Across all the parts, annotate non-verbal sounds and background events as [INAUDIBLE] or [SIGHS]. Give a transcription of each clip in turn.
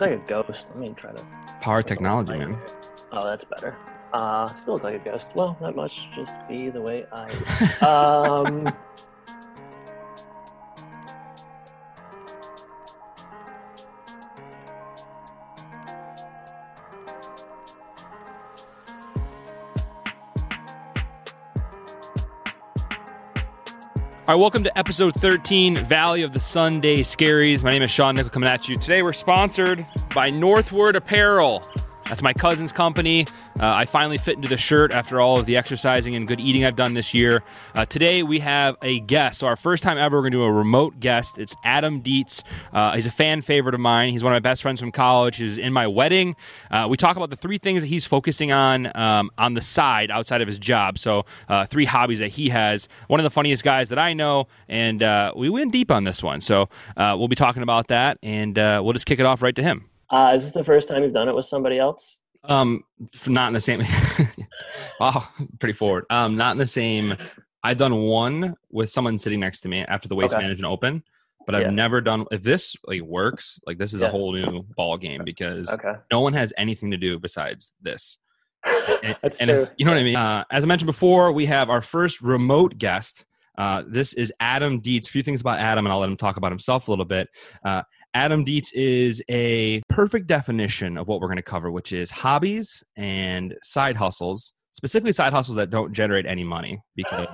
Look like a ghost. Let me try to. Power technology, man. Oh, that's better. Uh, still look like a ghost. Well, not much. Just be the way I. [LAUGHS] um. All right, welcome to episode 13, Valley of the Sunday Scaries. My name is Sean Nickel coming at you. Today we're sponsored by Northward Apparel. That's my cousin's company. Uh, I finally fit into the shirt after all of the exercising and good eating I've done this year. Uh, today we have a guest. So, our first time ever, we're going to do a remote guest. It's Adam Dietz. Uh, he's a fan favorite of mine. He's one of my best friends from college. He's in my wedding. Uh, we talk about the three things that he's focusing on um, on the side outside of his job. So, uh, three hobbies that he has. One of the funniest guys that I know, and uh, we went deep on this one. So, we'll be talking about that, and we'll just kick it off right to him. Uh, is this the first time you've done it with somebody else? Um, not in the same. [LAUGHS] wow, pretty forward. Um, not in the same. I've done one with someone sitting next to me after the Waste okay. Management Open, but I've yeah. never done. If this like works, like this is yeah. a whole new ball game because okay. no one has anything to do besides this. [LAUGHS] and, That's and true. If, you know what I mean. Uh, as I mentioned before, we have our first remote guest. Uh, this is Adam Dietz. A few things about Adam, and I'll let him talk about himself a little bit. Uh, Adam Dietz is a perfect definition of what we're going to cover, which is hobbies and side hustles, specifically side hustles that don't generate any money, [LAUGHS] because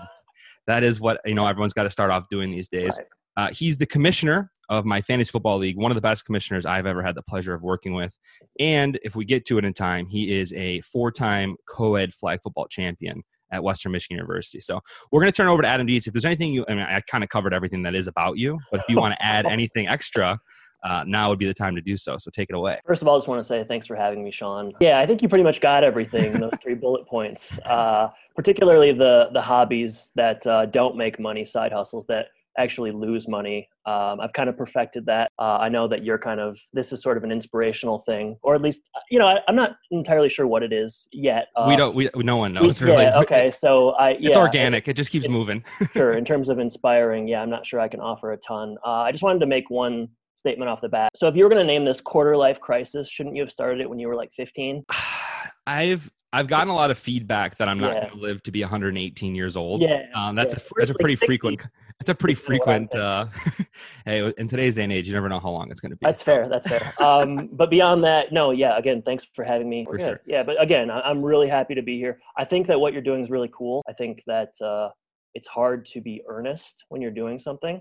that is what you know everyone's got to start off doing these days. Right. Uh, he's the commissioner of my fantasy football league, one of the best commissioners I've ever had the pleasure of working with. And if we get to it in time, he is a four-time co-ed flag football champion at Western Michigan University. So we're going to turn over to Adam Dietz. If there's anything you, I mean, I kind of covered everything that is about you, but if you want to add [LAUGHS] anything extra, uh, now would be the time to do so. So take it away. First of all, I just want to say thanks for having me, Sean. Yeah, I think you pretty much got everything. those [LAUGHS] three bullet points, uh, particularly the the hobbies that uh, don't make money, side hustles that actually lose money. Um, I've kind of perfected that. Uh, I know that you're kind of this is sort of an inspirational thing, or at least you know I, am not entirely sure what it is yet. Uh, we don't. We no one knows [LAUGHS] we, really. Yeah, okay, so I yeah, it's organic. It, it just keeps it, moving. [LAUGHS] sure. In terms of inspiring, yeah, I'm not sure I can offer a ton. Uh, I just wanted to make one statement off the bat. So if you were going to name this quarter life crisis, shouldn't you have started it when you were like 15? [SIGHS] I've I've gotten a lot of feedback that I'm not yeah. going to live to be 118 years old. Yeah, um, that's yeah. a that's a pretty like frequent. That's a pretty frequent. Uh, [LAUGHS] hey, in today's day and age, you never know how long it's going to be. That's fair. That's fair. um, [LAUGHS] but beyond that, no. Yeah. Again, thanks for having me. For sure. Yeah. But again, I'm really happy to be here. I think that what you're doing is really cool. I think that uh, it's hard to be earnest when you're doing something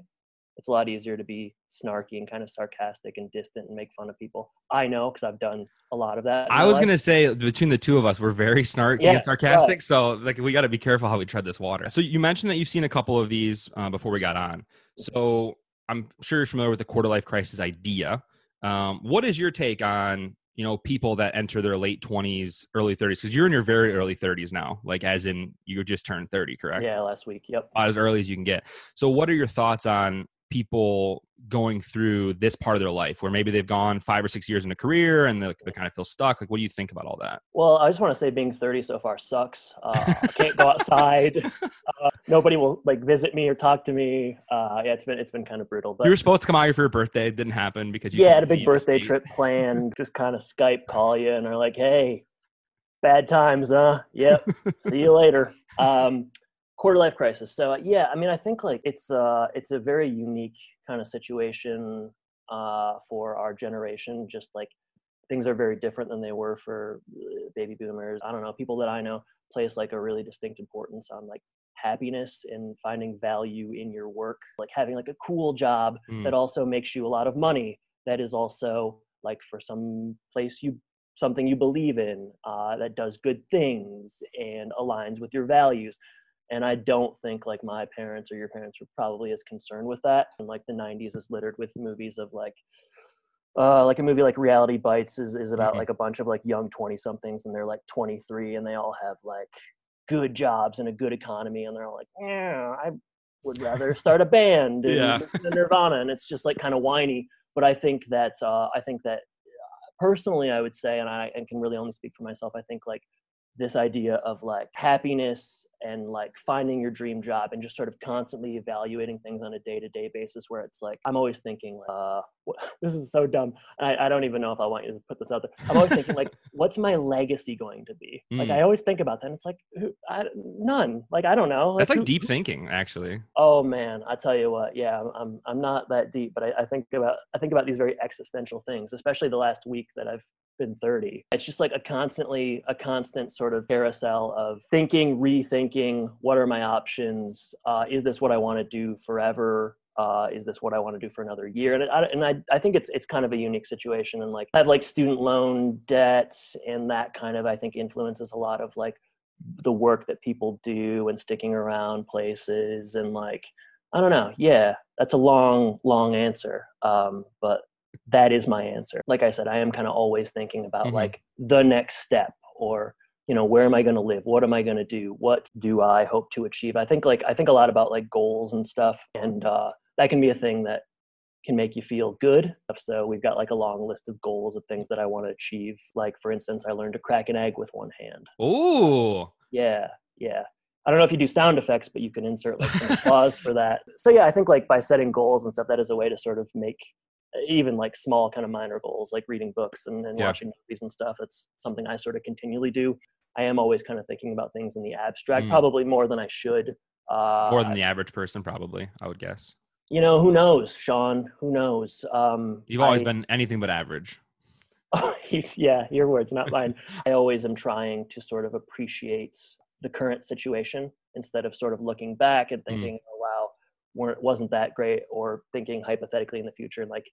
it's a lot easier to be snarky and kind of sarcastic and distant and make fun of people. I know because I've done a lot of that. I was gonna say between the two of us, we're very snarky yeah, and sarcastic. Right. So like we got to be careful how we tread this water. So you mentioned that you've seen a couple of these uh, before we got on. So I'm sure you're familiar with the quarter life crisis idea. Um, what is your take on you know people that enter their late 20s early 30s because you're in your very early 30s now like as in you just turned 30 correct yeah last week yep as early as you can get so what are your thoughts on people going through this part of their life where maybe they've gone five or six years in a career and they, they kind of feel stuck. Like what do you think about all that? Well i just want to say being 30 so far sucks. Uh, i can't go outside. [LAUGHS] Uh, nobody will like visit me or talk to me. Uh, yeah it's been it's been kind of brutal but you were supposed to come out here for your birthday. It didn't happen because you yeah had a big birthday trip planned. [LAUGHS] Just kind of skype call you and are like hey bad times huh? Yep. See you later. [LAUGHS] Um, quarter life crisis. So yeah, I mean, I think like it's uh it's a very unique kind of situation uh for our generation. Just like things are very different than they were for uh, baby boomers. I don't know. People that I know place like a really distinct importance on like happiness and finding value in your work, like having like a cool job mm. that also makes you a lot of money. That is also like for some place you something you believe in uh, that does good things and aligns with your values and i don't think like my parents or your parents were probably as concerned with that and like the 90s is littered with movies of like uh, like a movie like reality bites is, is about mm-hmm. like a bunch of like young 20 somethings and they're like 23 and they all have like good jobs and a good economy and they're all like yeah i would rather start a band [LAUGHS] and yeah. nirvana and it's just like kind of whiny but i think that uh, i think that personally i would say and i and can really only speak for myself i think like this idea of like happiness and like finding your dream job and just sort of constantly evaluating things on a day-to-day basis where it's like i'm always thinking uh what, [LAUGHS] this is so dumb. I, I don't even know if i want you to put this out there. I'm always thinking like [LAUGHS] what's my legacy going to be? Mm. like i always think about that and it's like who, I, none. Like i don't know. Like, that's like who, deep thinking actually. Oh man. I tell you what. Yeah i'm i'm not that deep but I, I think about i think about these very existential things especially the last week that i've been 30. It's just like a constantly, a constant sort of carousel of thinking, rethinking, what are my options? Uh, is this what I want to do forever? Uh, is this what I want to do for another year? And, I, and I, I think it's, it's kind of a unique situation. And like, I have like student loan debts and that kind of, I think influences a lot of like the work that people do and sticking around places and like, I don't know. Yeah, that's a long, long answer. Um, but that is my answer. Like I said, I am kind of always thinking about mm-hmm. like the next step or you know where am i going to live? What am i going to do? What do i hope to achieve? I think like i think a lot about like goals and stuff and uh, that can be a thing that can make you feel good. So we've got like a long list of goals of things that i want to achieve. Like for instance i learned to crack an egg with one hand. Oh yeah yeah. I don't know if you do sound effects, but you can insert like some [LAUGHS] applause for that. So yeah, I think like by setting goals and stuff, that is a way to sort of make even like small kind of minor goals like reading books and, and yeah. watching movies and stuff it's something i sort of continually do i am always kind of thinking about things in the abstract mm. probably more than i should uh, more than the average person probably i would guess you know who knows sean who knows um, you've always I, been anything but average [LAUGHS] yeah your words not mine [LAUGHS] i always am trying to sort of appreciate the current situation instead of sort of looking back and mm. thinking mm. Weren't wasn't that great or thinking hypothetically in the future and like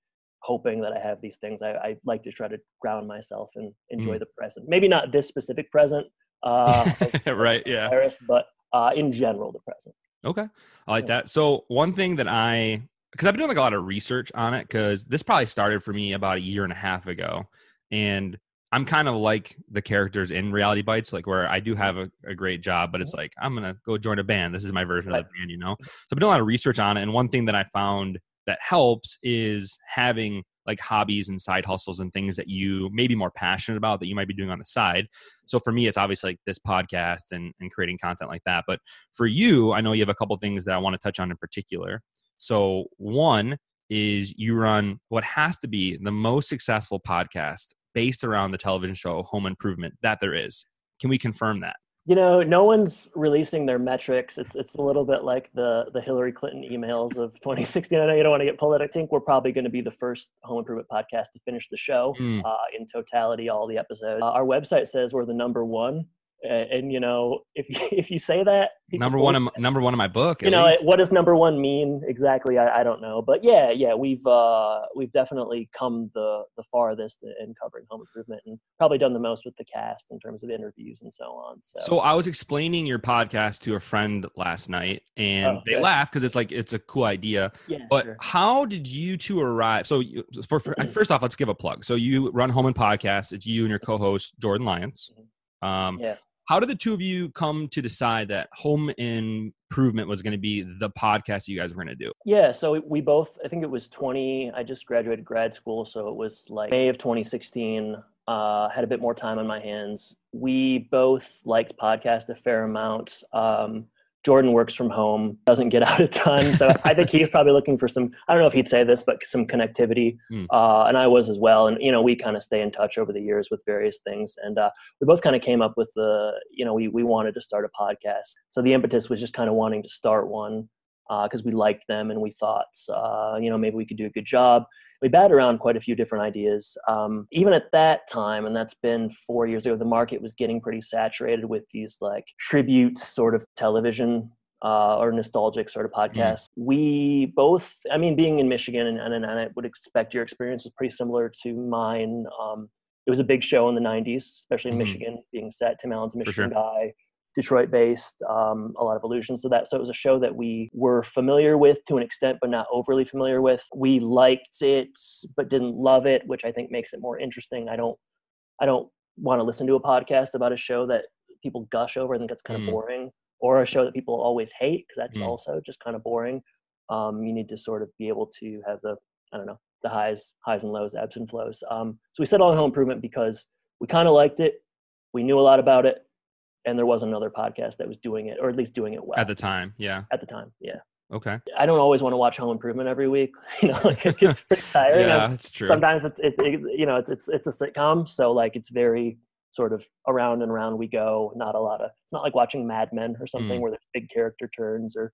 hoping that I have these things. I, I like to try to ground myself and enjoy mm. the present. Maybe not this specific present, uh, [LAUGHS] right? Yeah, virus, but uh, in general, the present. Okay, I like yeah. that. So one thing that I because I've been doing like a lot of research on it because this probably started for me about a year and a half ago, and I'm kind of like the characters in Reality Bites, like where I do have a, a great job, but it's mm-hmm. like I'm gonna go join a band. This is my version right. of the band, you know. So I've been doing a lot of research on it, and one thing that I found that helps is having like hobbies and side hustles and things that you may be more passionate about that you might be doing on the side. So for me, it's obviously like this podcast and, and creating content like that. But for you, I know you have a couple things that I want to touch on in particular. So one is you run what has to be the most successful podcast based around the television show Home Improvement that there is. Can we confirm that? You know, no one's releasing their metrics. It's it's a little bit like the the Hillary Clinton emails of [LAUGHS] 2016. I know you don't want to get political. I think we're probably going to be the first home improvement podcast to finish the show mm. uh, in totality, all the episodes. Uh, our website says we're the number one and, and, you know if you, [LAUGHS] if you say that number one of, number one of my book you know least. what does number one mean exactly? I, I don't know. But yeah yeah we've uh we've definitely come the the farthest in covering home improvement and probably done the most with the cast in terms of interviews and so on so, so i was explaining your podcast to a friend last night and oh, they laughed because it's like it's a cool idea. Yeah, but sure. how did you two arrive so you, for, for [CLEARS THROAT] first off let's give a plug. So you run home and podcast. It's you and your co-host jordan lyons. Mm-hmm. um, yeah how did the two of you come to decide that home improvement was going to be the podcast you guys were going to do? Yeah so we both i think it was 20 i just graduated grad school so it was like may of 2016 uh, had a bit more time on my hands. We both liked podcast a fair amount um, Jordan works from home, doesn't get [LAUGHS] out a ton. So [LAUGHS] I think he's probably looking for some, I don't know if he'd say this, but some connectivity. Mm. Uh, and I was as well. And, you know, we kind of stay in touch over the years with various things. And uh, we both kind of came up with the, you know, we, we wanted to start a podcast. So the impetus was just kind of wanting to start one because uh, we liked them and we thought, uh, you know, maybe we could do a good job we batted around quite a few different ideas. Um, even at that time, and that's been four years ago, the market was getting pretty saturated with these like tribute sort of television uh, or nostalgic sort of mm. podcasts. Mm. We both, I mean, being in Michigan, and, and, and, I would expect your experience was pretty similar to mine. Um, it was a big show in the 90s, especially in mm. Michigan, being set. Tim Allen's a Michigan sure. guy. Detroit based, um, a lot of allusions to that. So it was a show that we were familiar with to an extent, but not overly familiar with. We liked it, but didn't love it, which I think makes it more interesting. I don't, I don't want to listen to a podcast about a show that people gush over. I think that's kind of mm. boring, or a show that people always hate because that's mm. also just kind of boring. Um, you need to sort of be able to have the, I don't know, the highs, highs and lows, ebbs and flows. Um, so we set on home improvement because we kind of liked it. We knew a lot about it and there was another podcast that was doing it, or at least doing it well At the time, yeah. At the time, yeah. Okay. I don't always want to watch Home Improvement every week. [LAUGHS] You know, like it gets [LAUGHS] pretty tiring. yeah, that's true. Sometimes it's, it's it, you know it's it's it's a sitcom, so like it's very sort of around and around we go. Not a lot of. It's not like watching Mad Men or something Mm. where there's big character turns or.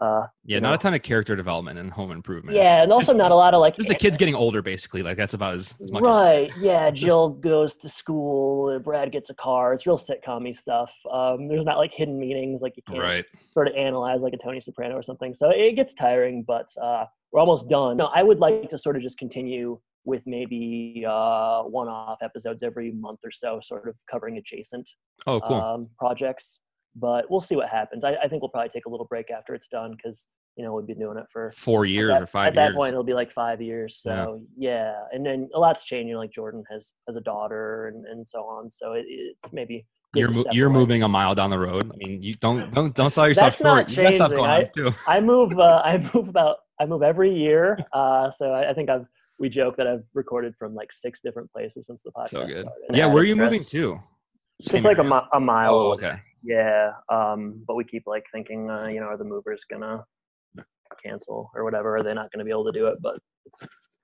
Uh, yeah, you not know. a ton of character development and Home Improvement. yeah, and also not a lot of like Just the kids getting older, basically. Like that's about as, as much. as- Right. Yeah. [LAUGHS] Jill goes to school. uh, Brad gets a car. It's real sitcom stuff. Um, there's not like hidden meanings like you can't right. sort of analyze like a Tony Soprano or something. So it gets tiring, but uh, we're almost done. No, I would like to sort of just continue with maybe uh, one-off episodes every month or so, sort of covering adjacent Oh, cool. um, projects. But we'll see what happens. I, I think we'll probably take a little break after it's done because you know we've been doing it for Four years at, or five at that point it'll be like five years so yeah. and then a lot's changing like jordan has has a daughter and, and so on so it, it's maybe You're you're away. moving a mile down the road. I mean, you don't don't don't sell yourself That's short. You got stuff going I- on too. [LAUGHS] i move uh, i [LAUGHS] move about i move every year uh so i, I think i've we joke that i've recorded from like six different places since the podcast So good. started. Yeah, where are you moving stress. To? just like a, mi- a mile Oh, away. okay. yeah um but we keep like thinking uh, you know are the movers gonna cancel or whatever are they not gonna be able to do it but it's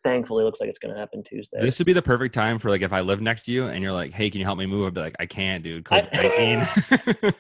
thankfully looks like it's gonna happen tuesday This would be the perfect time for like if I live next to you and you're like, "Hey, can you help me move?" I'd be like, "I can't, dude. COVID nineteen.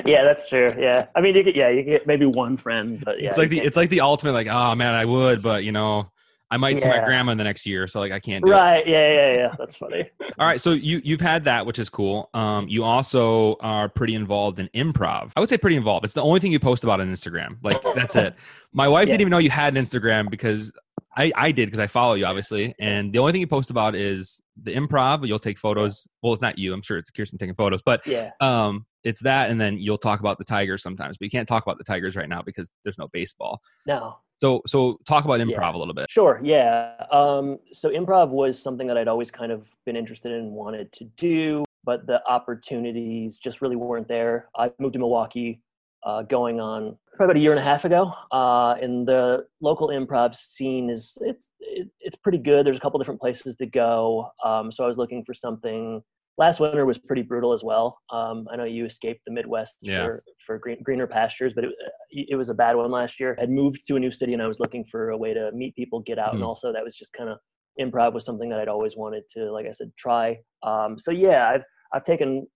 [LAUGHS] [LAUGHS] yeah, that's true. Yeah, I mean, you get yeah, you get maybe one friend, but yeah, it's like the it's like the ultimate. Like, oh man, I would, but you know, I might see my grandma in the next year, so like I can't do it. right. Yeah, yeah, yeah. That's funny. [LAUGHS] All right, so you you've had that, which is cool. Um, you also are pretty involved in improv. I would say pretty involved. It's the only thing you post about on Instagram. Like that's it. My wife Yeah. didn't even know you had an Instagram because I I did because I follow you obviously, and the only thing you post about is the improv. You'll take photos. Well, it's not you. I'm sure it's Kirsten taking photos, but Yeah. um, it's that, and then you'll talk about the Tigers sometimes. But you can't talk about the Tigers right now because there's no baseball. No. So so talk about improv Yeah. a little bit. Sure. Yeah. Um, so improv was something that I'd always kind of been interested in and wanted to do, but the opportunities just really weren't there. I moved to Milwaukee, uh, going on probably about a year and a half ago. Uh, and the local improv scene is it's it, it's pretty good. There's a couple different places to go. Um, so I was looking for something. Last winter was pretty brutal as well. Um, I know you escaped the Midwest Yeah. for, for green, greener pastures, but it, it was a bad one last year. I'd moved to a new city and I was looking for a way to meet people, get out, and Mhm. also that was just kind of improv was something that I'd always wanted to, like I said, try. Um, so yeah, I've I've taken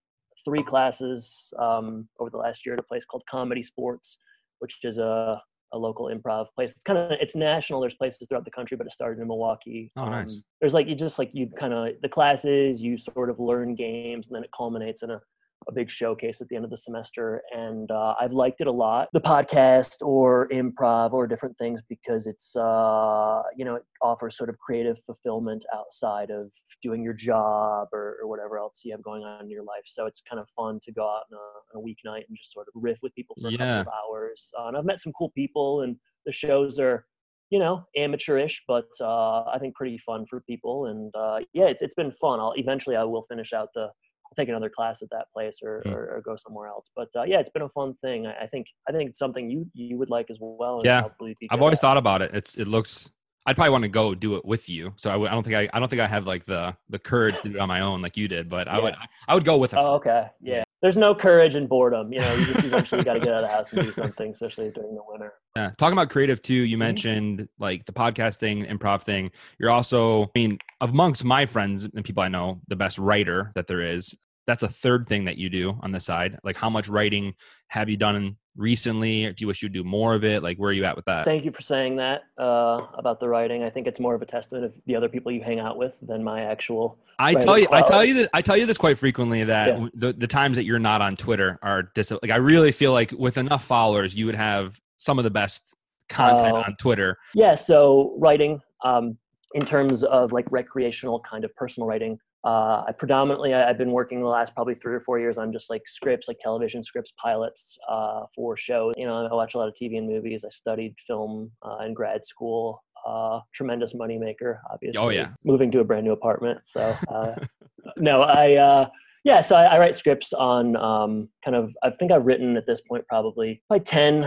three classes um, over the last year at a place called Comedy Sports, which is a a local improv place. It's kind of it's national. There's places throughout the country, but it started in Milwaukee. Oh, nice. Um, there's like you just like you kind of the classes you sort of learn games, and then it culminates in a a big showcase at the end of the semester and uh, i've liked it a lot. The podcast or improv or different things because it's uh, you know it offers sort of creative fulfillment outside of doing your job or, or whatever else you have going on in your life. So it's kind of fun to go out on a, on a weeknight and just sort of riff with people for a couple of hours. Uh, and i've met some cool people and the shows are you know amateurish but uh, i think pretty fun for people. And uh, yeah it's, it's been fun. I'll eventually i will finish out the I'll take another class at that place or, Hmm. or, or go somewhere else. But uh, yeah, it's been a fun thing. I, I think I think it's something you you would like as well. and Yeah. I've always at. thought about it. It's it looks. I'd probably want to go do it with you. So I, w- I don't think I I don't think I have like the the courage to do it on my own like you did. But I would I would go with a Oh, okay. Yeah. There's no courage in boredom. You know, you just eventually got to get out of the house and do something, especially during the winter. Yeah. Talking about creative too, you Mhm. mentioned like the podcast thing, improv thing. You're also, I mean, amongst my friends and people I know, the best writer that there is. That's a third thing that you do on the side. Like, how much writing have you done recently? Or do you wish you'd do more of it? Like, where are you at with that? Thank you for saying that uh, about the writing. I think it's more of a testament of the other people you hang out with than my actual. I tell you, I tell you that I tell you this quite frequently that Yeah. the the times that you're not on Twitter are dis- like I really feel like with enough followers, you would have some of the best content Oh. on Twitter. Yeah. So writing, um, in terms of like recreational kind of personal writing, uh, I predominantly I, I've been working the last probably three or four years on just like scripts, like television scripts, pilots uh, for shows. You know, I watch a lot of TV and movies. I studied film uh, in grad school. Uh, tremendous moneymaker, obviously. Oh, yeah. Moving to a brand new apartment, so uh, [LAUGHS] no, I uh, yeah. So I, I write scripts on um, kind of. I think I've written at this point probably like ten,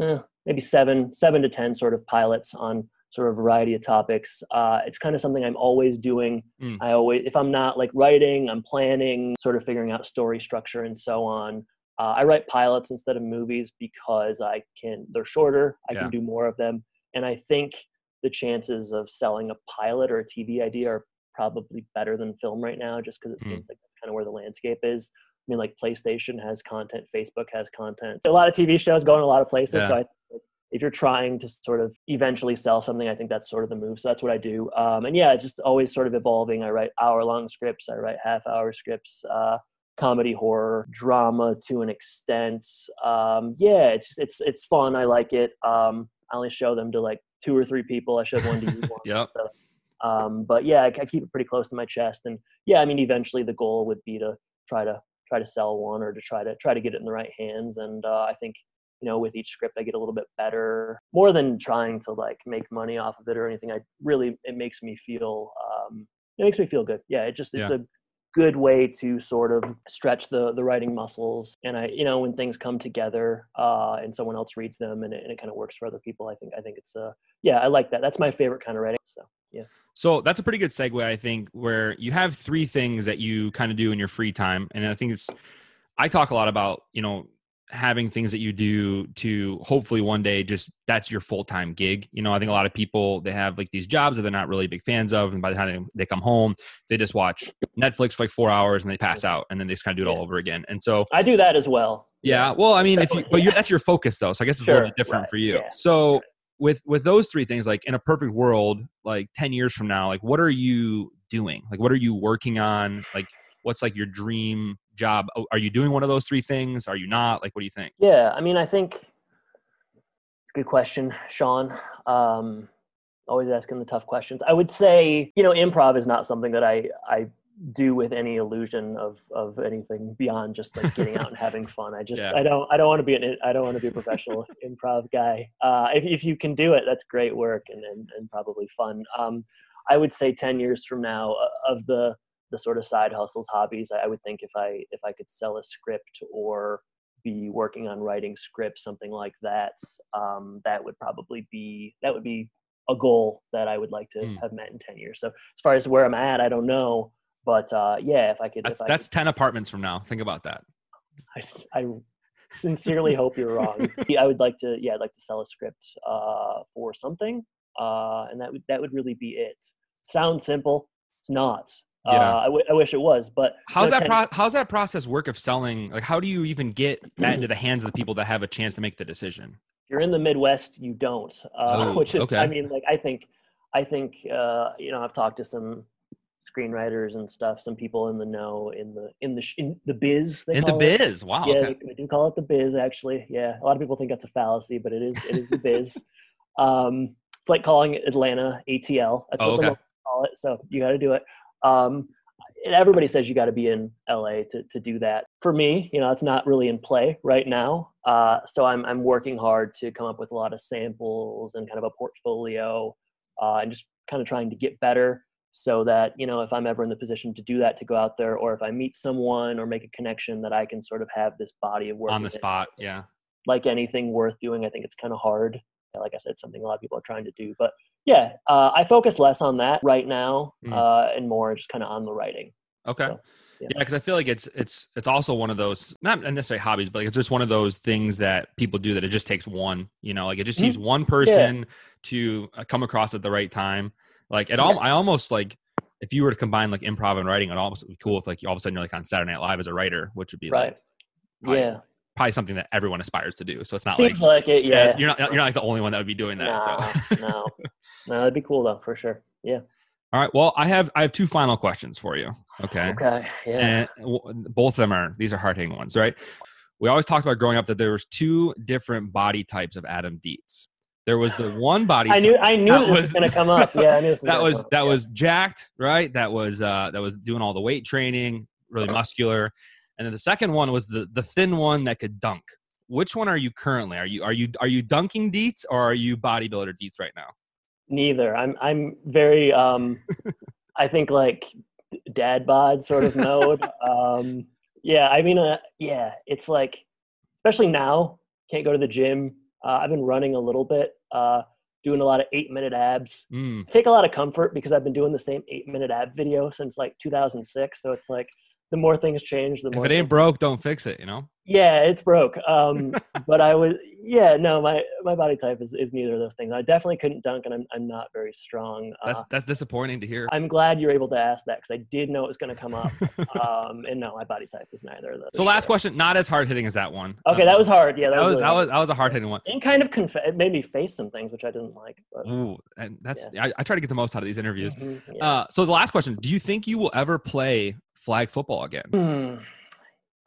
eh, maybe seven, seven to ten sort of pilots on sort of variety of topics. Uh, it's kind of something I'm always doing. Mm. I always, if I'm not like writing, I'm planning, sort of figuring out story structure and so on. Uh, I write pilots instead of movies because I can. They're shorter. I Yeah. can do more of them, and I think the chances of selling a pilot or a TV idea are probably better than film right now, just because it Mm. seems like that's kind of where the landscape is. I mean, like PlayStation has content, Facebook has content. A lot of TV shows going a lot of places. So Yeah. I, if you're trying to sort of eventually sell something, I think that's sort of the move. So that's what I do. Um, and yeah, it's just always sort of evolving. I write hour long scripts. I write half hour scripts. Uh, comedy horror drama to an extent um yeah it's it's it's fun i like it um i only show them to like two or three people i showed one to [LAUGHS] you once. Yep. um but yeah I, I keep it pretty close to my chest and yeah i mean eventually the goal would be to try to try to sell one or to try to try to get it in the right hands and uh, i think you know with each script i get a little bit better more than trying to like make money off of it or anything i really it makes me feel um it makes me feel good yeah it just it's Yeah. a good way to sort of stretch the the writing muscles and i you know when things come together uh and someone else reads them and it, and it kind of works for other people i think i think it's uh yeah i like that that's my favorite kind of writing so yeah So that's a pretty good segue, I think, where you have three things that you kind of do in your free time. And I think it's, I talk a lot about, you know, having things that you do to hopefully one day just that's your full time gig. You know, I think a lot of people, they have like these jobs that they're not really big fans of. And by the time they, they come home, they just watch Netflix for like four hours and they pass out and then they just kind of do it all over again. And so, i do that as well yeah, well, I mean, if you, but you that's your focus though. So I guess it's a little bit different right, for you. yeah, So with with those three things, like in a perfect world, like ten years from now, like what are you doing? Like what are you working on? Like what's like your dream job? Oh, Are you doing one of those three things? Are you not? Like what do you think? Yeah, I mean, I think it's a good question, Sean. Um, always asking the tough questions. I would say, you know, improv is not something that I I do with any illusion of of anything beyond just like getting out and [LAUGHS] having fun. I just Yeah. I don't I don't want to be an I don't want to be a professional [LAUGHS] improv guy. Uh, if if you can do it, that's great work and and, and probably fun. Um, I would say ten years from now, uh, of the the sort of side hustles, hobbies, I, I would think if I if I could sell a script or be working on writing scripts, something like that, um, that would probably be that would be a goal that I would like to Mm. have met in ten years. So as far as where I'm at, I don't know, but uh, yeah, if I could, That's if I that's ten apartments from now. Think about that. I sincerely hope you're wrong. [LAUGHS] I would like to, yeah, I'd like to sell a script uh, for something, uh, and that would that would really be it. Sounds simple, it's not. Yeah. Uh, I, w- I wish it was, but How's that 10 pro- how's that process work of selling? Like how do you even get that into the hands of the people that have a chance to make the decision? you're in the Midwest, you don't. Uh, Oh, [LAUGHS] which is, okay. I mean, like I think, I think, uh, you know, I've talked to some screenwriters and stuff, some people in the know, in the in the sh- in the biz. They In the it. biz. Wow. yeah, okay. they, they do call it the biz. Actually, yeah, a lot of people think that's a fallacy, but it is. It is the biz. [LAUGHS] um, it's like calling Atlanta ATL. That's Oh, what okay. call it. So you got to do it. Um, everybody says you got to be in LA to, to do that. For me, you know, it's not really in play right now. Uh, so I'm I'm working hard to come up with a lot of samples and kind of a portfolio, uh, and just kind of trying to get better so that you know if i'm ever in the position to do that to go out there or if i meet someone or make a connection that i can sort of have this body of work On the spot. Yeah. like anything worth doing i think it's kind of hard like i said something a lot of people are trying to do but yeah uh, i focus less on that right now Mm. uh, and more just kind of on the writing Okay. So, yeah. yeah, because I feel like it's it's it's also one of those not necessarily hobbies, but like it's just one of those things that people do that it just takes one. You know, like it just Mhm. needs one person to uh, come across at the right time. Like it all, I almost like if you were to combine like improv and writing, it almost would be cool if like all of a sudden you're like on Saturday Night Live as a writer, which would be right like yeah probably something that everyone aspires to do. So it's not seems like like, it yeah, you're not you're not like the only one that would be doing that. So. no [LAUGHS] no no that'd be cool though for sure yeah All right. Well, I have I have two final questions for you. Okay. okay yeah and both of them are these are hard hitting ones, right? We always talked about growing up that there was two different body types of Adam Dietz. There was the [SIGHS] one body. i knew i knew this was, was- going to come up yeah i knew [LAUGHS] that was up. that Yeah. was jacked, right? That was uh that was doing all the weight training, really muscular. And then the second one was the the thin one that could dunk. Which one are you currently? Are you are you are you dunking deets or are you bodybuilder deets right now? neither i'm i'm very um i think like dad bod sort of mode [LAUGHS] um yeah i mean uh, yeah it's like especially now can't go to the gym uh, i've been running a little bit uh doing a lot of eight minute abs. Mm. Take a lot of comfort because I've been doing the same eight minute ab video since like 2006. So it's like the more things change, the more. If it ain't broke, don't fix it. You know. yeah, it's broke. Um, [LAUGHS] but I was, yeah, no, my my body type is, is neither of those things. I definitely couldn't dunk, and I'm I'm not very strong. That's Uh, that's disappointing to hear. I'm glad you're able to ask that because I did know it was going to come up. [LAUGHS] um, and no, my body type is neither of those. So last question, not as hard hitting as that one. Okay, Uh, that was hard. Yeah, that, that was really that hard. was that was a hard hitting one. and kind of conf- it made me face some things which I didn't like. But, Ooh, and that's I, I try to get the most out of these interviews. Mhm, yeah. Uh, so the last question: Do you think you will ever play flag football again? Hmm.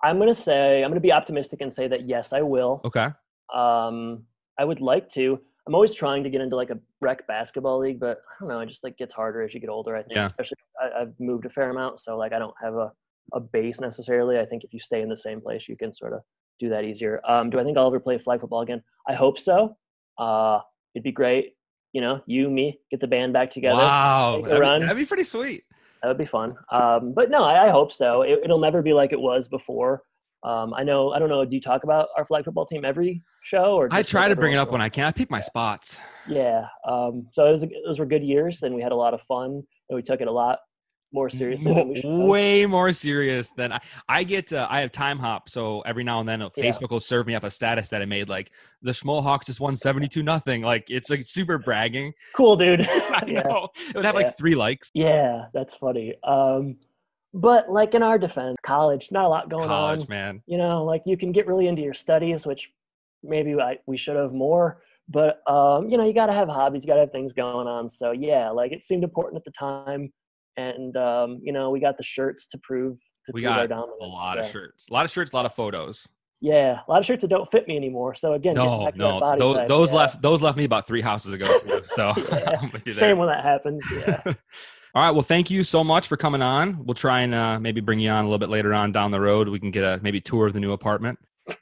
I'm gonna say I'm gonna be optimistic and say that yes, I will. Okay. Um, I would like to. I'm always trying to get into like a rec basketball league, but I don't know. It just like gets harder as you get older. I think, Yeah. especially I, I've moved a fair amount, so like I don't have a a base necessarily. I think if you stay in the same place, you can sort of do that easier. Um, do I think I'll ever play flag football again? I hope so. Uh, it'd be great. You know, you, me, get the band back together. Wow, that'd be, run. that'd be pretty sweet. That would be fun. Um, but no, I, I hope so. It, it'll never be like it was before. Um, I know. I don't know. Do you talk about our flag football team every show, or I try to bring it up when? I can. I pick my spots. Yeah. Um, so it was, those were good years, and we had a lot of fun, and we took it a lot more seriously than we should. have. way more serious than I, I get. Uh, I have Timehop, so every now and then Yeah. Facebook will serve me up a status that I made, like the Schmohawks just won seventy two nothing. Like it's like super bragging. Cool, dude. [LAUGHS] I [LAUGHS] yeah. know it would have Yeah. like three likes. Yeah, that's funny. Um, but like in our defense, college, not a lot going on. College on. man. you know like you can get really into your studies which maybe I, we should have more but um, you know you got to have hobbies you got to have things going on so yeah like it seemed important at the time and um, you know we got the shirts to prove to We prove our got dominance A lot of shirts, a lot of shirts, a lot of photos. yeah a lot of shirts that don't fit me anymore so again No, no, body those, type, those yeah. left those left me about three houses ago too. [LAUGHS] So [LAUGHS] Yeah. I'm with you there. shame when that happens yeah [LAUGHS] All right. Well, thank you so much for coming on. We'll try and uh, maybe bring you on a little bit later on down the road. We can get a maybe tour of the new apartment.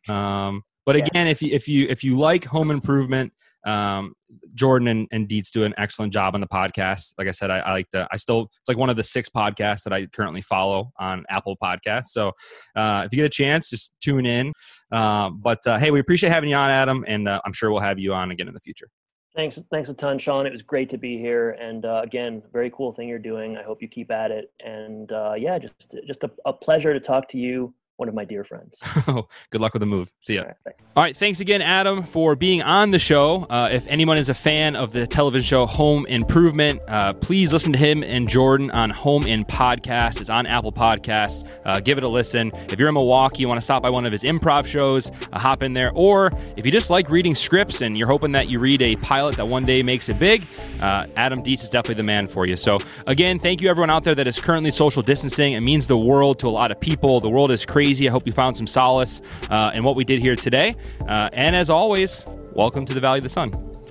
Um, but Yeah. again, if you if you if you like home improvement, um, Jordan and, and Deets do an excellent job on the podcast. Like I said, I, I like to. I still it's like one of the six podcasts that I currently follow on Apple Podcasts. So uh, if you get a chance, just tune in. Uh, but uh, hey, we appreciate having you on, Adam, and uh, I'm sure we'll have you on again in the future. thanks thanks a ton sean it was great to be here and uh, again very cool thing you're doing i hope you keep at it and uh, yeah just just a, a pleasure to talk to you one of my dear friends [LAUGHS] Good luck with the move. See ya. All right, thanks. All right, thanks again, Adam, for being on the show. Uh, if anyone is a fan of the television show Home Improvement, uh, please listen to him and Jordan on Home In Podcast. It's on Apple Podcasts. Uh, give it a listen. If you're in Milwaukee, you want to stop by one of his improv shows, uh, hop in there. Or if you just like reading scripts and you're hoping that you read a pilot that one day makes it big, uh, Adam Dietz is definitely the man for you. So, again, thank you everyone out there that is currently social distancing. It means the world to a lot of people. The world is crazy. I hope you found some solace uh, in what we did here today. Uh, and as always, welcome to the Valley of the Sun.